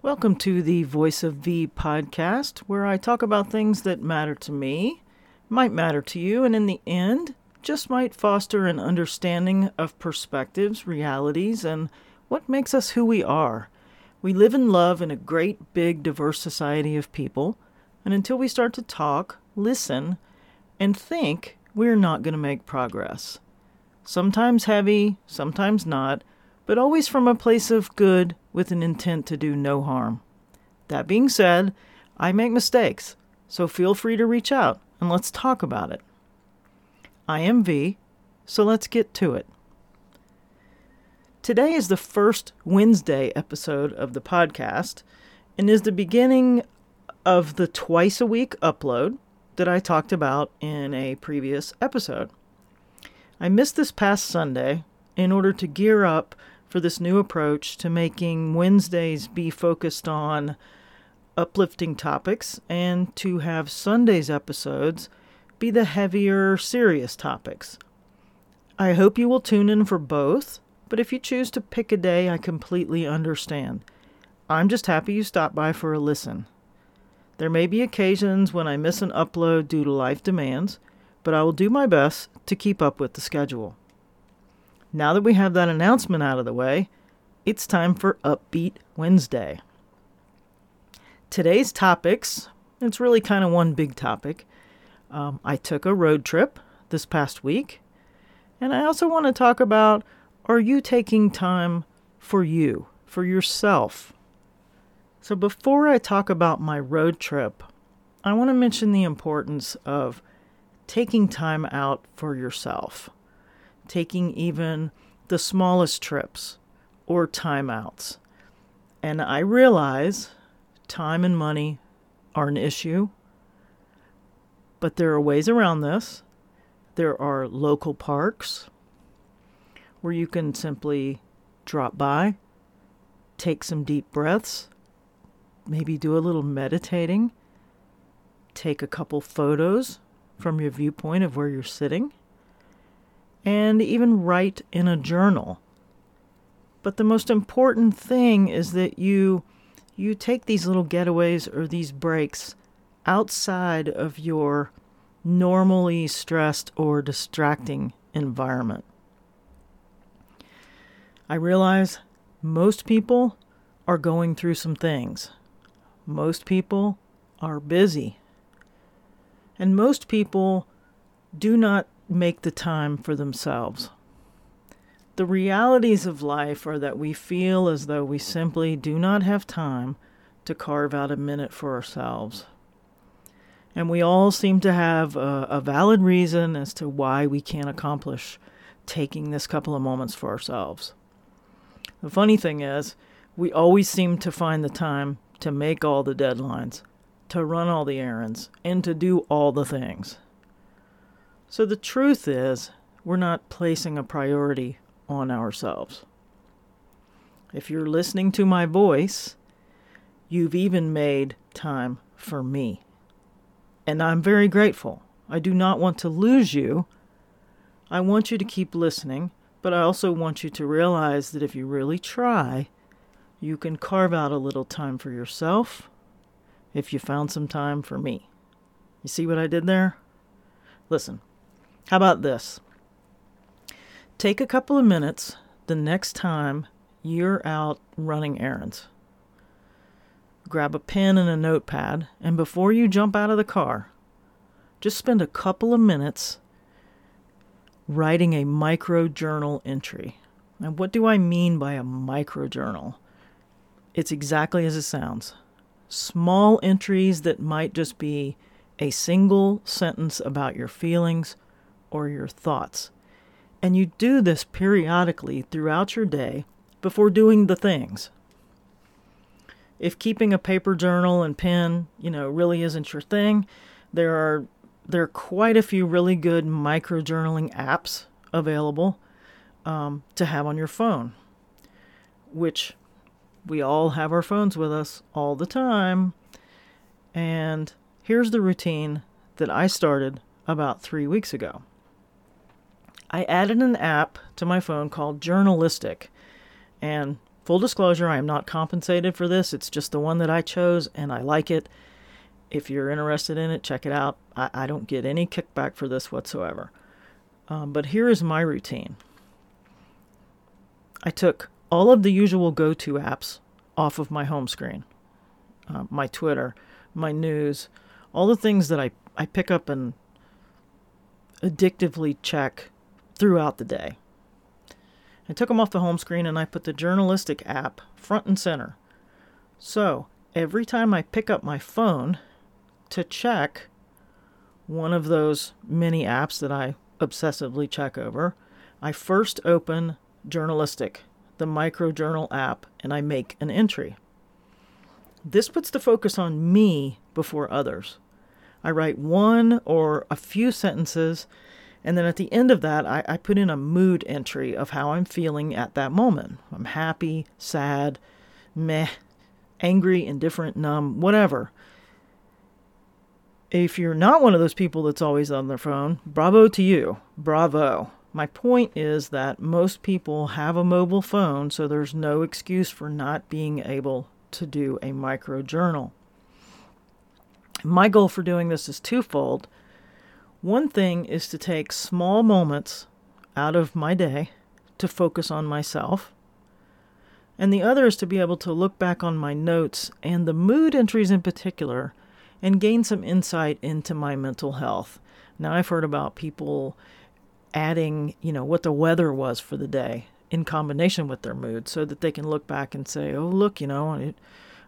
Welcome to the Voice of V podcast, where I talk about things that matter to me, might matter to you, and in the end, just might foster an understanding of perspectives, realities, and what makes us who we are. We live and love in a great, big, diverse society of people, and until we start to talk, listen, and think, we're not going to make progress. Sometimes heavy, sometimes not, but always from a place of good with an intent to do no harm. That being said, I make mistakes, so feel free to reach out and let's talk about it. I am V, so let's get to it. Today is the first Wednesday episode of the podcast and is the beginning of the twice a week upload that I talked about in a previous episode. I missed this past Sunday in order to gear up for this new approach to making Wednesdays be focused on uplifting topics and to have Sunday's episodes be the heavier, serious topics. I hope you will tune in for both, but if you choose to pick a day, I completely understand. I'm just happy you stopped by for a listen. There may be occasions when I miss an upload due to life demands, but I will do my best to keep up with the schedule. Now that we have that announcement out of the way, it's time for Upbeat Wednesday. Today's topics, it's really kind of one big topic. Um, I took a road trip this past week, and I also want to talk about are you taking time for you, for yourself? So, before I talk about my road trip, I want to mention the importance of taking time out for yourself taking even the smallest trips or timeouts. And I realize time and money are an issue, but there are ways around this. There are local parks where you can simply drop by, take some deep breaths, maybe do a little meditating, take a couple photos from your viewpoint of where you're sitting and even write in a journal. But the most important thing is that you you take these little getaways or these breaks outside of your normally stressed or distracting environment. I realize most people are going through some things. Most people are busy. And most people do not make the time for themselves. The realities of life are that we feel as though we simply do not have time to carve out a minute for ourselves. And we all seem to have a, a, valid reason as to why we can't accomplish taking this couple of moments for ourselves. The funny thing is, we always seem to find the time to make all the deadlines, to run all the errands, and to do all the things. So the truth is, we're not placing a priority on ourselves. If you're listening to my voice, you've even made time for me. And I'm very grateful. I do not want to lose you. I want you to keep listening, but I also want you to realize that if you really try, you can carve out a little time for yourself if you found some time for me. You see what I did there? Listen, how about this? Take a couple of minutes the next time you're out running errands. Grab a pen and a notepad, and before you jump out of the car, just spend a couple of minutes writing a micro journal entry. Now, what do I mean by a micro journal? It's exactly as it sounds small entries that might just be a single sentence about your feelings or your thoughts. And you do this periodically throughout your day before doing the things. If keeping a paper journal and pen, you know, really isn't your thing, there are there are quite a few really good micro journaling apps available um, to have on your phone, which we all have our phones with us all the time. And here's the routine that I started about three weeks ago. I added an app to my phone called Journalistic. And Full disclosure, I am not compensated for this. It's just the one that I chose and I like it. If you're interested in it, check it out. I, I don't get any kickback for this whatsoever. Um, but here is my routine I took all of the usual go to apps off of my home screen uh, my Twitter, my news, all the things that I, I pick up and addictively check throughout the day. I took them off the home screen and I put the journalistic app front and center. So every time I pick up my phone to check one of those many apps that I obsessively check over, I first open journalistic, the microjournal app, and I make an entry. This puts the focus on me before others. I write one or a few sentences, and then at the end of that, I, I, put in a mood entry of how I'm feeling at that moment. I'm happy, sad, meh, angry, indifferent, numb, whatever. If you're not one of those people that's always on their phone, bravo to you. Bravo. My point is that most people have a mobile phone, so there's no excuse for not being able to do a micro journal. My goal for doing this is twofold. One thing is to take small moments out of my day to focus on myself. And the other is to be able to look back on my notes and the mood entries in particular and gain some insight into my mental health. Now, I've heard about people adding, you know, what the weather was for the day in combination with their mood so that they can look back and say, oh, look, you know,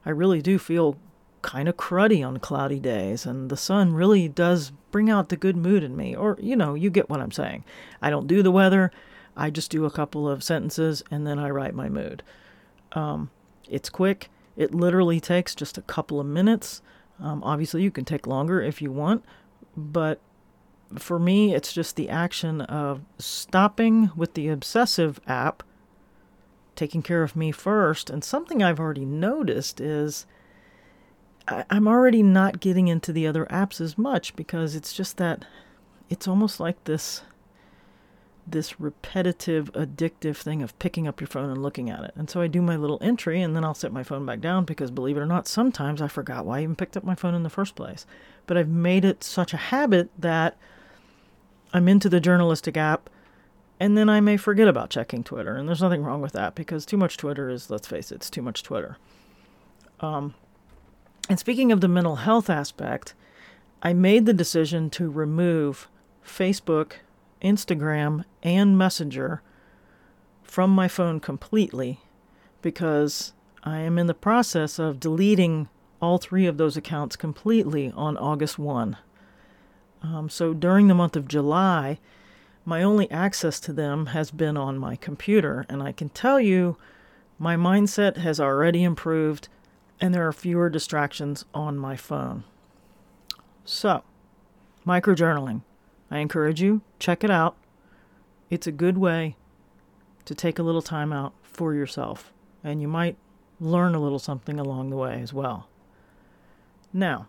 I really do feel kind of cruddy on cloudy days, and the sun really does bring out the good mood in me. Or, you know, you get what I'm saying. I don't do the weather, I just do a couple of sentences and then I write my mood. Um, it's quick, it literally takes just a couple of minutes. Um, obviously, you can take longer if you want, but for me, it's just the action of stopping with the obsessive app, taking care of me first. And something I've already noticed is I, am already not getting into the other apps as much because it's just that it's almost like this this repetitive addictive thing of picking up your phone and looking at it. And so I do my little entry and then I'll set my phone back down because believe it or not, sometimes I forgot why I even picked up my phone in the first place. But I've made it such a habit that I'm into the journalistic app, and then I may forget about checking Twitter. And there's nothing wrong with that because too much Twitter is, let's face it, it's too much Twitter. Um, and speaking of the mental health aspect, I made the decision to remove Facebook, Instagram, and Messenger from my phone completely because I am in the process of deleting all three of those accounts completely on August 1. Um, so during the month of July, my only access to them has been on my computer. And I can tell you, my mindset has already improved and there are fewer distractions on my phone. So, microjournaling. I encourage you, check it out. It's a good way to take a little time out for yourself, and you might learn a little something along the way as well. Now,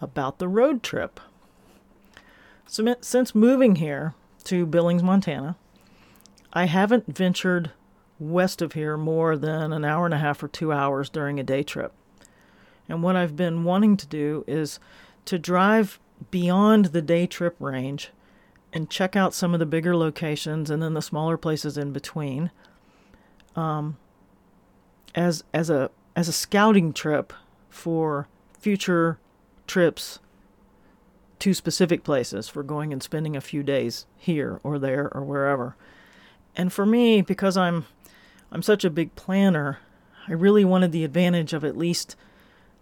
about the road trip. So, since moving here to Billings, Montana, I haven't ventured west of here more than an hour and a half or two hours during a day trip. And what I've been wanting to do is to drive beyond the day trip range and check out some of the bigger locations and then the smaller places in between um, as as a as a scouting trip for future trips to specific places for going and spending a few days here or there or wherever. And for me, because I'm I'm such a big planner, I really wanted the advantage of at least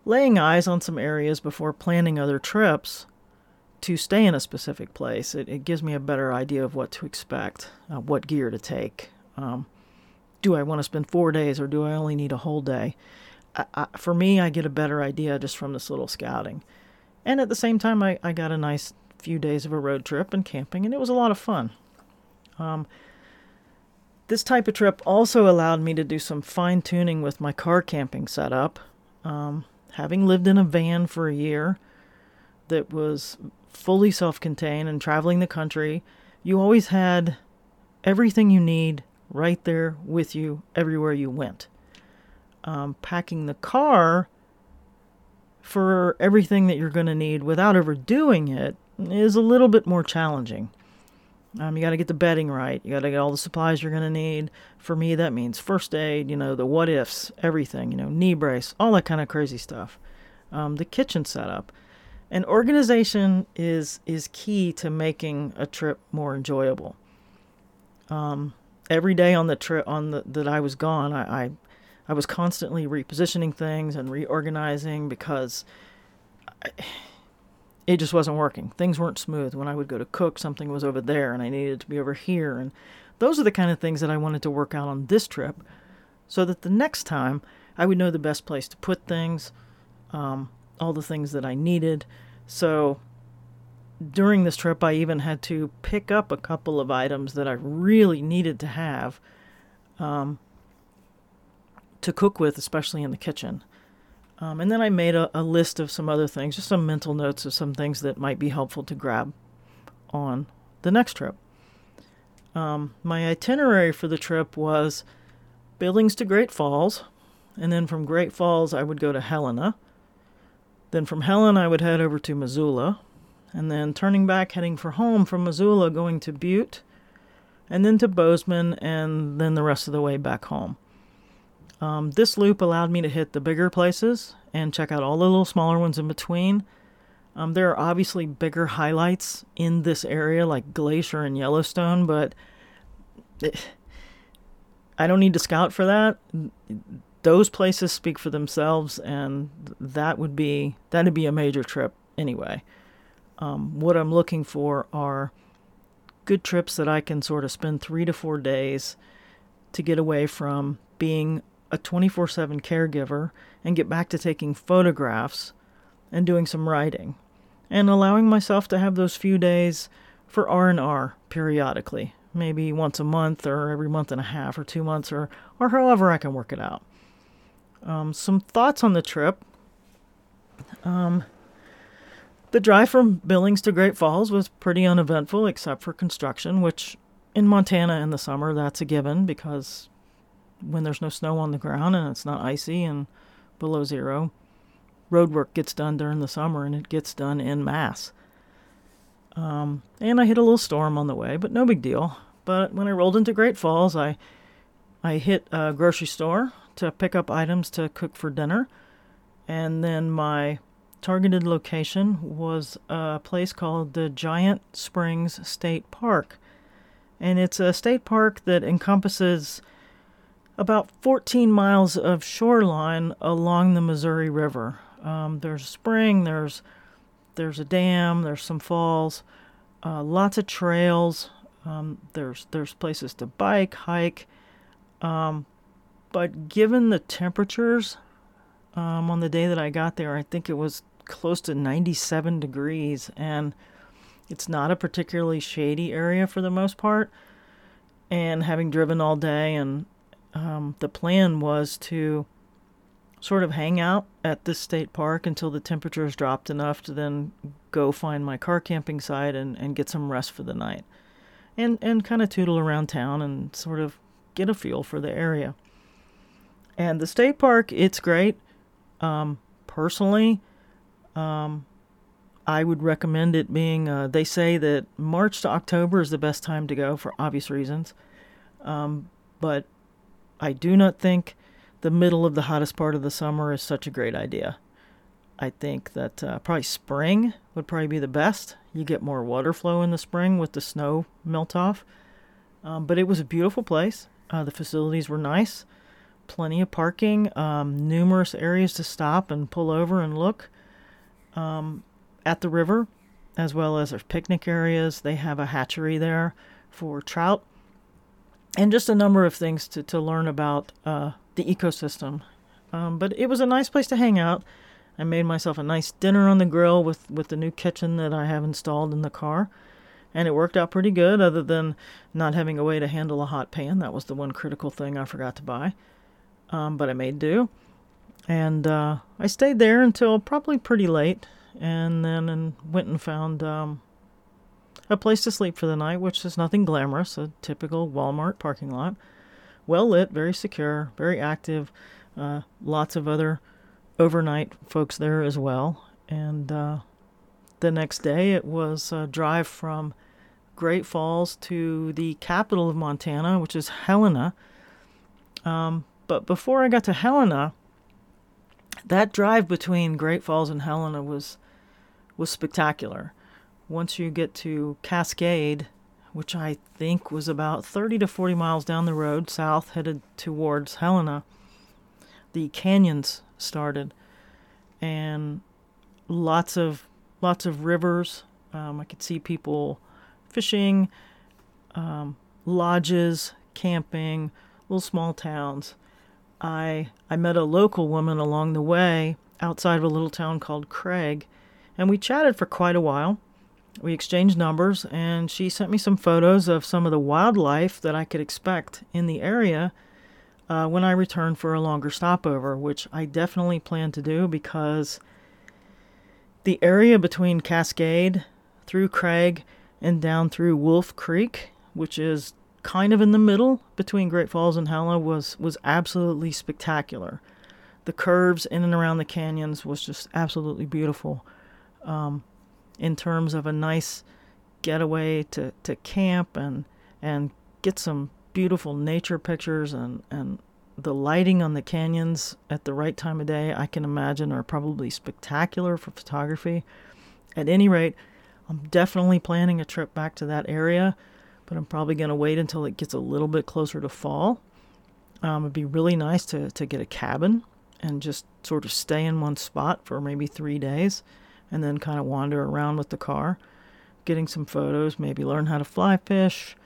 laying eyes on some areas before planning other trips to stay in a specific place. It, it gives me a better idea of what to expect, uh, what gear to take. Um, do I want to spend four days or do I only need a whole day? I, I, for me, I get a better idea just from this little scouting. And at the same time, I, I got a nice few days of a road trip and camping, and it was a lot of fun. Um, this type of trip also allowed me to do some fine tuning with my car camping setup. Um, having lived in a van for a year that was fully self contained and traveling the country, you always had everything you need right there with you everywhere you went. um, packing the car for everything that you're going to need without overdoing it is a little bit more challenging. Um, you got to get the bedding right. You got to get all the supplies you're going to need. For me, that means first aid, you know, the what ifs, everything, you know, knee brace, all that kind of crazy stuff. Um, the kitchen setup. And organization is is key to making a trip more enjoyable. Um, every day on the trip on the that I was gone, I, I I was constantly repositioning things and reorganizing because. I, it just wasn't working. Things weren't smooth. When I would go to cook, something was over there and I needed to be over here. And those are the kind of things that I wanted to work out on this trip so that the next time I would know the best place to put things, um, all the things that I needed. So during this trip, I even had to pick up a couple of items that I really needed to have um, to cook with, especially in the kitchen. Um, and then I made a, a list of some other things, just some mental notes of some things that might be helpful to grab on the next trip. Um, my itinerary for the trip was Billings to Great Falls, and then from Great Falls I would go to Helena. Then from Helena I would head over to Missoula, and then turning back, heading for home from Missoula, going to Butte, and then to Bozeman, and then the rest of the way back home. Um, this loop allowed me to hit the bigger places and check out all the little smaller ones in between. Um, there are obviously bigger highlights in this area, like Glacier and Yellowstone, but I don't need to scout for that. Those places speak for themselves, and that would be that'd be a major trip anyway. Um, what I'm looking for are good trips that I can sort of spend three to four days to get away from being a 24 7 caregiver and get back to taking photographs and doing some writing and allowing myself to have those few days for r&r periodically maybe once a month or every month and a half or two months or, or however i can work it out. Um, some thoughts on the trip. Um, the drive from billings to great falls was pretty uneventful except for construction which in montana in the summer that's a given because when there's no snow on the ground and it's not icy and below zero. Road work gets done during the summer and it gets done in mass. Um, and I hit a little storm on the way, but no big deal. But when I rolled into Great Falls, I I hit a grocery store to pick up items to cook for dinner, and then my targeted location was a place called the Giant Springs State Park, and it's a state park that encompasses about 14 miles of shoreline along the Missouri River. Um, there's a spring, there's there's a dam, there's some falls, uh, lots of trails. Um, there's there's places to bike, hike. Um, but given the temperatures um, on the day that I got there, I think it was close to 97 degrees, and it's not a particularly shady area for the most part. And having driven all day and um, the plan was to sort of hang out at this state park until the temperatures dropped enough to then go find my car camping site and, and get some rest for the night. And, and kind of tootle around town and sort of get a feel for the area. And the state park, it's great. Um, personally, um, I would recommend it being, uh, they say that March to October is the best time to go for obvious reasons. Um, but I do not think the middle of the hottest part of the summer is such a great idea. I think that uh, probably spring would probably be the best. You get more water flow in the spring with the snow melt off. Um, but it was a beautiful place. Uh, the facilities were nice, plenty of parking, um, numerous areas to stop and pull over and look um, at the river, as well as there's picnic areas. They have a hatchery there for trout and just a number of things to, to learn about uh, the ecosystem. Um, but it was a nice place to hang out. I made myself a nice dinner on the grill with, with the new kitchen that I have installed in the car. And it worked out pretty good, other than not having a way to handle a hot pan. That was the one critical thing I forgot to buy. Um, but I made do. And uh, I stayed there until probably pretty late. And then and went and found um, a place to sleep for the night, which is nothing glamorous, a typical Walmart parking lot. Well lit, very secure, very active. Uh, lots of other overnight folks there as well. And uh, the next day, it was a drive from Great Falls to the capital of Montana, which is Helena. Um, but before I got to Helena, that drive between Great Falls and Helena was was spectacular. Once you get to Cascade, which I think was about 30 to 40 miles down the road south headed towards Helena, the canyons started and lots of lots of rivers. Um, I could see people fishing, um, lodges, camping, little small towns. I I met a local woman along the way outside of a little town called Craig, and we chatted for quite a while. We exchanged numbers, and she sent me some photos of some of the wildlife that I could expect in the area uh, when I return for a longer stopover, which I definitely plan to do because the area between Cascade, through Craig, and down through Wolf Creek, which is kind of in the middle between Great Falls and Helena, was was absolutely spectacular. The curves in and around the canyons was just absolutely beautiful. Um, in terms of a nice getaway to, to camp and and get some beautiful nature pictures and, and the lighting on the canyons at the right time of day I can imagine are probably spectacular for photography. At any rate, I'm definitely planning a trip back to that area, but I'm probably going to wait until it gets a little bit closer to fall. Um, it'd be really nice to, to get a cabin and just sort of stay in one spot for maybe three days and then kind of wander around with the car, getting some photos, maybe learn how to fly fish.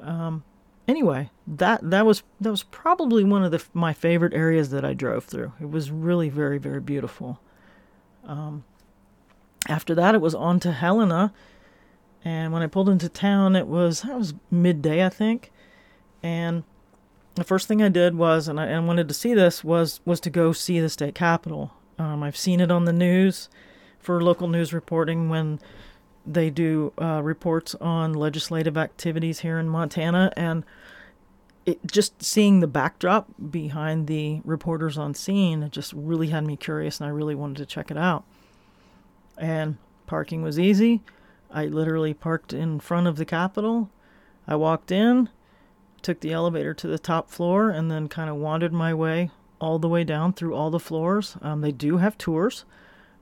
Um, anyway, that that was that was probably one of the, my favorite areas that I drove through. It was really very very beautiful. Um, after that, it was on to Helena, and when I pulled into town, it was it was midday, I think, and the first thing I did was, and I, and wanted to see this was was to go see the state capitol. Um, I've seen it on the news for local news reporting when they do uh, reports on legislative activities here in Montana, and it, just seeing the backdrop behind the reporters on scene just really had me curious, and I really wanted to check it out. And parking was easy. I literally parked in front of the Capitol. I walked in, took the elevator to the top floor, and then kind of wandered my way all the way down through all the floors. Um, they do have tours.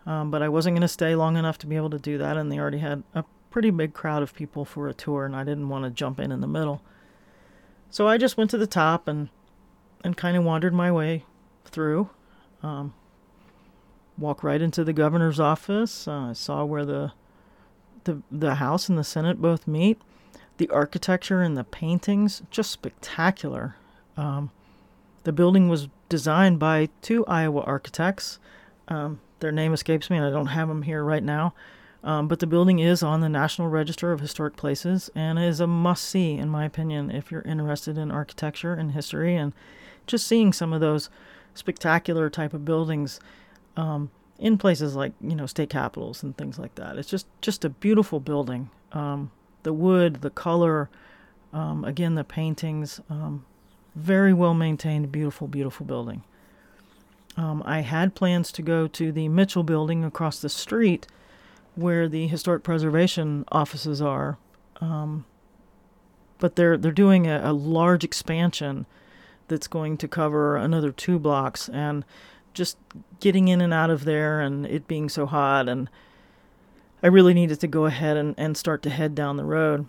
Um, but I wasn't going to stay long enough to be able to do that, and they already had a pretty big crowd of people for a tour, and I didn't want to jump in in the middle. So I just went to the top and and kind of wandered my way through. Um, walk right into the governor's office. Uh, I saw where the the the House and the Senate both meet. The architecture and the paintings just spectacular. Um, the building was designed by two Iowa architects. Um, their name escapes me, and I don't have them here right now. Um, but the building is on the National Register of Historic Places and is a must see, in my opinion, if you're interested in architecture and history and just seeing some of those spectacular type of buildings um, in places like you know state capitals and things like that. It's just just a beautiful building. Um, the wood, the color, um, again the paintings, um, very well maintained, beautiful, beautiful building. Um, I had plans to go to the Mitchell building across the street where the historic preservation offices are. Um, but they're they're doing a, a, large expansion that's going to cover another two blocks and just getting in and out of there and it being so hot and I really needed to go ahead and, and start to head down the road.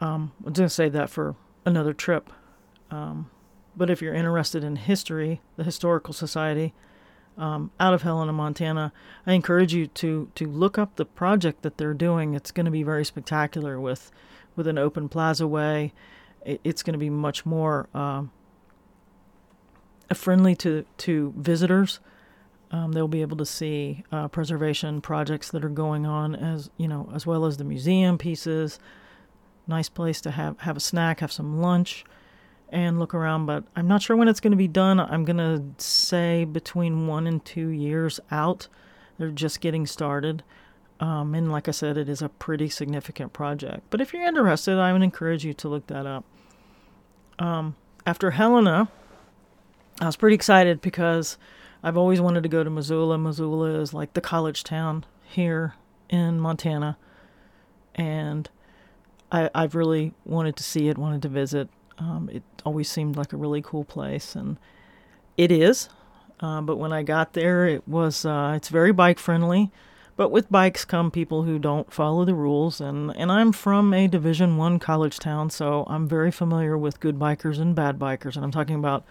Um, I'm going to save that for another trip. Um, but if you're interested in history, the Historical Society um, out of Helena, Montana, I encourage you to to look up the project that they're doing. It's going to be very spectacular with with an open plaza way. It's going to be much more uh, friendly to to visitors. Um, they'll be able to see uh, preservation projects that are going on as you know, as well as the museum pieces. Nice place to have have a snack, have some lunch and look around, but I'm not sure when it's going to be done. I'm going to say between one and two years out. They're just getting started. Um, and like I said, it is a pretty significant project. But if you're interested, I would encourage you to look that up. Um, after Helena, I was pretty excited because I've always wanted to go to Missoula. Missoula is like the college town here in Montana, and I, I've really wanted to see it, wanted to visit. Um, it always seemed like a really cool place, and it is. Uh, but when I got there, it was uh, it's very bike friendly. But with bikes come people who don't follow the rules, and, and I'm from a Division One college town, so I'm very familiar with good bikers and bad bikers, and I'm talking about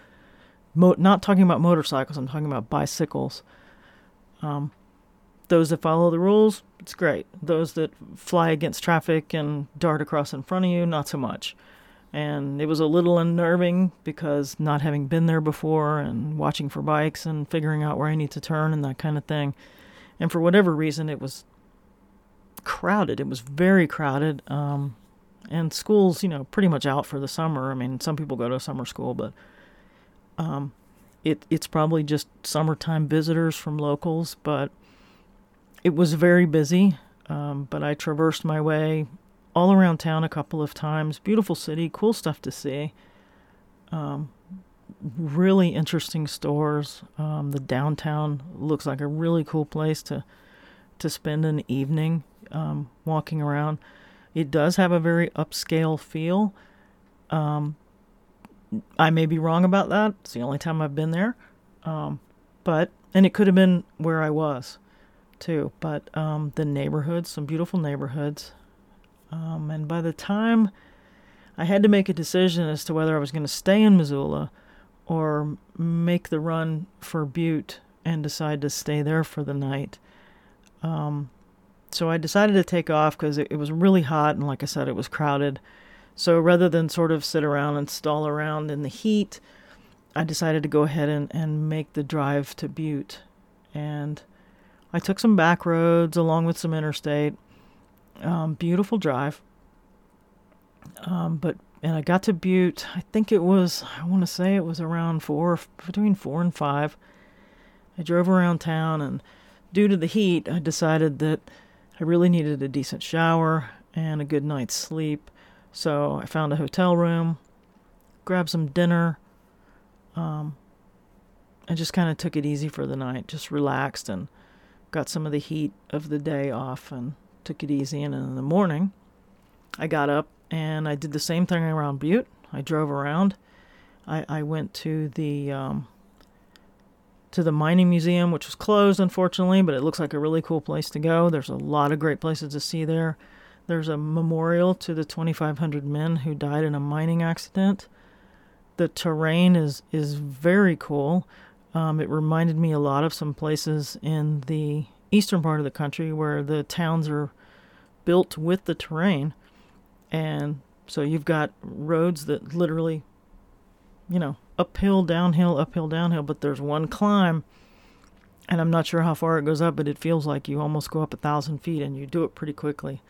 mo- not talking about motorcycles. I'm talking about bicycles. Um, those that follow the rules, it's great. Those that fly against traffic and dart across in front of you, not so much. And it was a little unnerving because not having been there before and watching for bikes and figuring out where I need to turn and that kind of thing. And for whatever reason, it was crowded. It was very crowded. Um, and schools, you know, pretty much out for the summer. I mean, some people go to summer school, but um, it it's probably just summertime visitors from locals. But it was very busy. Um, but I traversed my way all around town a couple of times. Beautiful city, cool stuff to see. Um, really interesting stores. Um, the downtown looks like a really cool place to to spend an evening um, walking around. It does have a very upscale feel. Um, I may be wrong about that. It's the only time I've been there, um, but and it could have been where I was, too. But um, the neighborhoods, some beautiful neighborhoods, um, and by the time I had to make a decision as to whether I was going to stay in Missoula or make the run for Butte and decide to stay there for the night. Um, so I decided to take off because it, it, was really hot and, like I said, it was crowded. So rather than sort of sit around and stall around in the heat, I decided to go ahead and, and make the drive to Butte. And I took some back roads along with some interstate. Um, beautiful drive. Um, but and I got to Butte. I think it was, I want to say it was around four, between four and five. I drove around town, and due to the heat, I decided that I really needed a decent shower and a good night's sleep. So I found a hotel room, grabbed some dinner, um, and just kind of took it easy for the night. Just relaxed and got some of the heat of the day off and took it easy. And in the morning, I got up and I did the same thing around Butte. I drove around. I, I went to the um, to the mining museum, which was closed unfortunately, but it looks like a really cool place to go. There's a lot of great places to see there. There's a memorial to the 2,500 men who died in a mining accident. The terrain is is very cool. Um, it reminded me a lot of some places in the eastern part of the country where the towns are built with the terrain. And so you've got roads that literally, you know, uphill, downhill, uphill, downhill, but there's one climb. And I'm not sure how far it goes up, but it feels like you almost go up a thousand feet and you do it pretty quickly.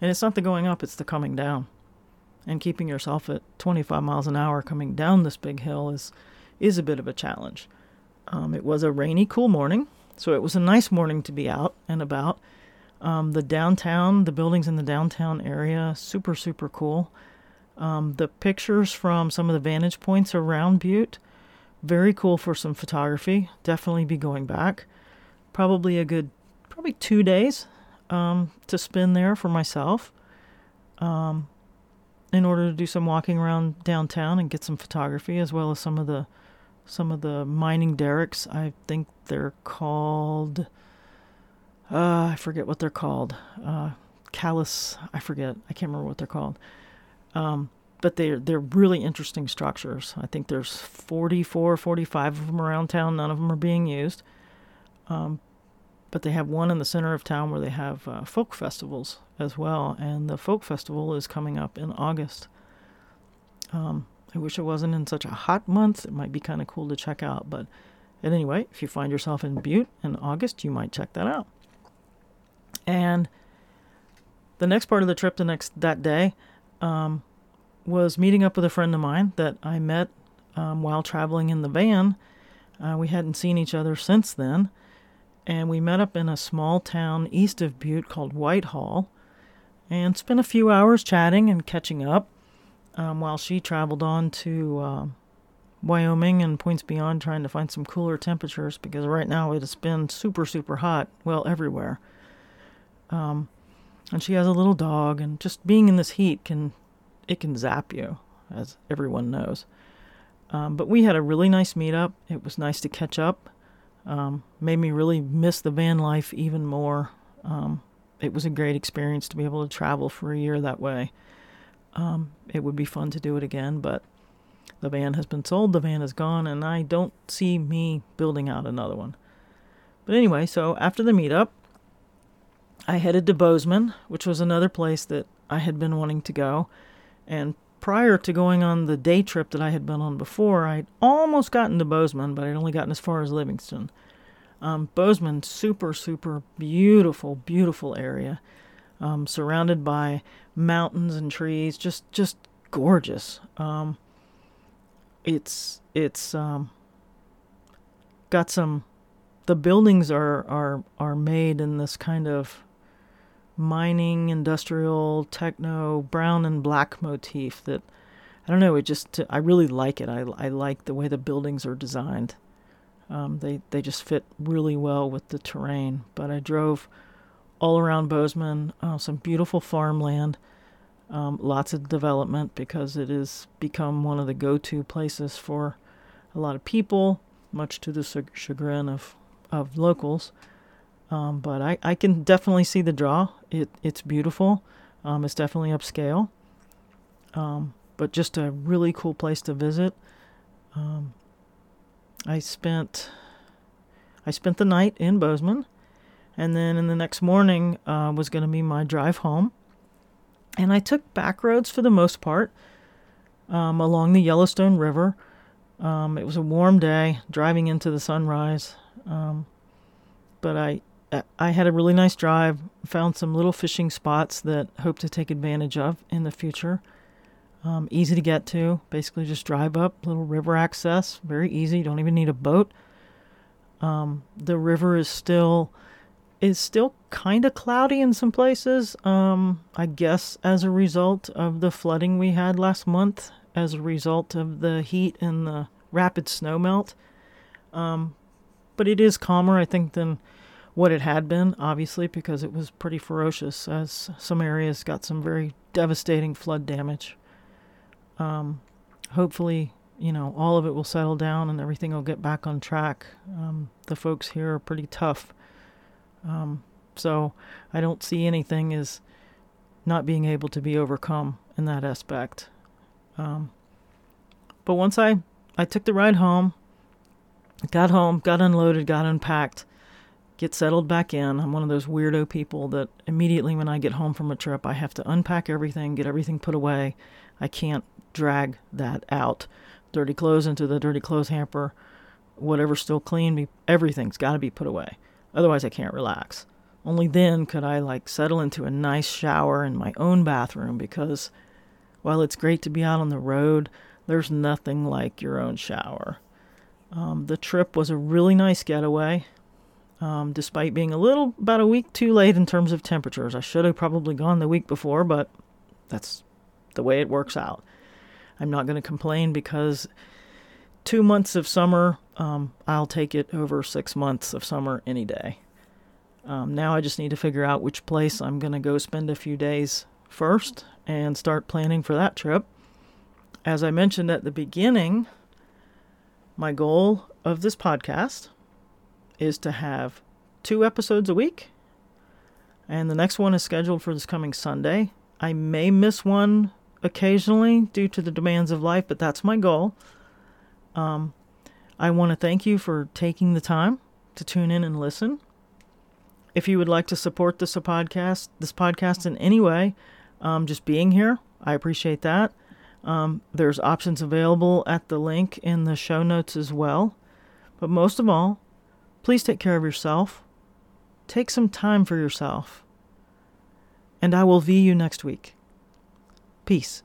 And it's not the going up, it's the coming down. And keeping yourself at 25 miles an hour coming down this big hill is, is a bit of a challenge. Um, it was a rainy, cool morning, so it was a nice morning to be out and about. Um, the downtown, the buildings in the downtown area, super, super cool. Um, the pictures from some of the vantage points around Butte, very cool for some photography. Definitely be going back. Probably a good, probably two days um, to spend there for myself um, in order to do some walking around downtown and get some photography as well as some of the some of the mining derricks. I think they're called uh, I forget what they're called. Uh, callus, I forget. I can't remember what they're called. Um, but they're they're really interesting structures. I think there's 44, 45 of them around town. None of them are being used. Um, but they have one in the center of town where they have uh, folk festivals as well, and the folk festival is coming up in August. Um, I wish it wasn't in such a hot month. It might be kind of cool to check out, but at anyway, if you find yourself in Butte in August, you might check that out. And the next part of the trip, the next that day, um, was meeting up with a friend of mine that I met um, while traveling in the van. Uh, we hadn't seen each other since then, and we met up in a small town east of Butte called Whitehall, and spent a few hours chatting and catching up um, while she traveled on to uh, Wyoming and points beyond trying to find some cooler temperatures because right now it has been super, super hot, well, everywhere. Um, and she has a little dog, and just being in this heat can it can zap you, as everyone knows. Um, but we had a really nice meetup. It was nice to catch up. Um, made me really miss the van life even more. Um, it was a great experience to be able to travel for a year that way. Um, it would be fun to do it again, but the van has been sold, the van is gone, and I don't see me building out another one. But anyway, so after the meetup, I headed to Bozeman, which was another place that I had been wanting to go. And prior to going on the day trip that I had been on before, I'd almost gotten to Bozeman, but I'd only gotten as far as Livingston. Um, Bozeman, super, super beautiful, beautiful area, um, surrounded by mountains and trees, just, just gorgeous. Um, it's, it's, um, got some. The buildings are are are made in this kind of mining, industrial, techno, brown and black motif that I don't know. It just I really like it. I I like the way the buildings are designed. Um, they they just fit really well with the terrain. But I drove all around Bozeman, uh, some beautiful farmland, um, lots of development because it has become one of the go-to places for a lot of people, much to the chagrin of of locals. Um, but I, I can definitely see the draw. It it's beautiful. Um, it's definitely upscale. Um, but just a really cool place to visit. Um, I spent I spent the night in Bozeman, and then in the next morning uh, was going to be my drive home. And I took back roads for the most part um, along the Yellowstone River. Um, it was a warm day, driving into the sunrise. but I I had a really nice drive, found some little fishing spots that hope to take advantage of in the future. Um, easy to get to, basically just drive up, little river access, very easy. You don't even need a boat. Um, the river is still is still kind of cloudy in some places. Um, I guess as a result of the flooding we had last month, as a result of the heat and the rapid snowmelt. Um, but it is calmer, I think, than what it had been, obviously, because it was pretty ferocious, as some areas got some very devastating flood damage. Um, hopefully, you know, all of it will settle down and everything will get back on track. Um, the folks here are pretty tough. Um, so I don't see anything as not being able to be overcome in that aspect. Um, but once I, I took the ride home, got home, got unloaded, got unpacked, get settled back in. I'm one of those weirdo people that immediately when I get home from a trip, I have to unpack everything, get everything put away. I can't drag that out. Dirty clothes into the dirty clothes hamper, whatever's still clean, everything's got to be put away. Otherwise, I can't relax. Only then could I like settle into a nice shower in my own bathroom because while it's great to be out on the road, there's nothing like your own shower. Um, the trip was a really nice getaway um, despite being a little about a week too late in terms of temperatures. I should have probably gone the week before, but that's the way it works out. I'm not going to complain because two months of summer, um, I'll take it over six months of summer any day. Um, now I just need to figure out which place I'm going to go spend a few days first and start planning for that trip. As I mentioned at the beginning, my goal of this podcast is to have two episodes a week. And the next one is scheduled for this coming Sunday. I may miss one occasionally due to the demands of life, but that's my goal. Um, I want to thank you for taking the time to tune in and listen. If you would like to support this podcast, this podcast in any way, um, just being here, I appreciate that. Um, there's options available at the link in the show notes as well. But most of all, Please take care of yourself. Take some time for yourself. And I will view you next week. Peace.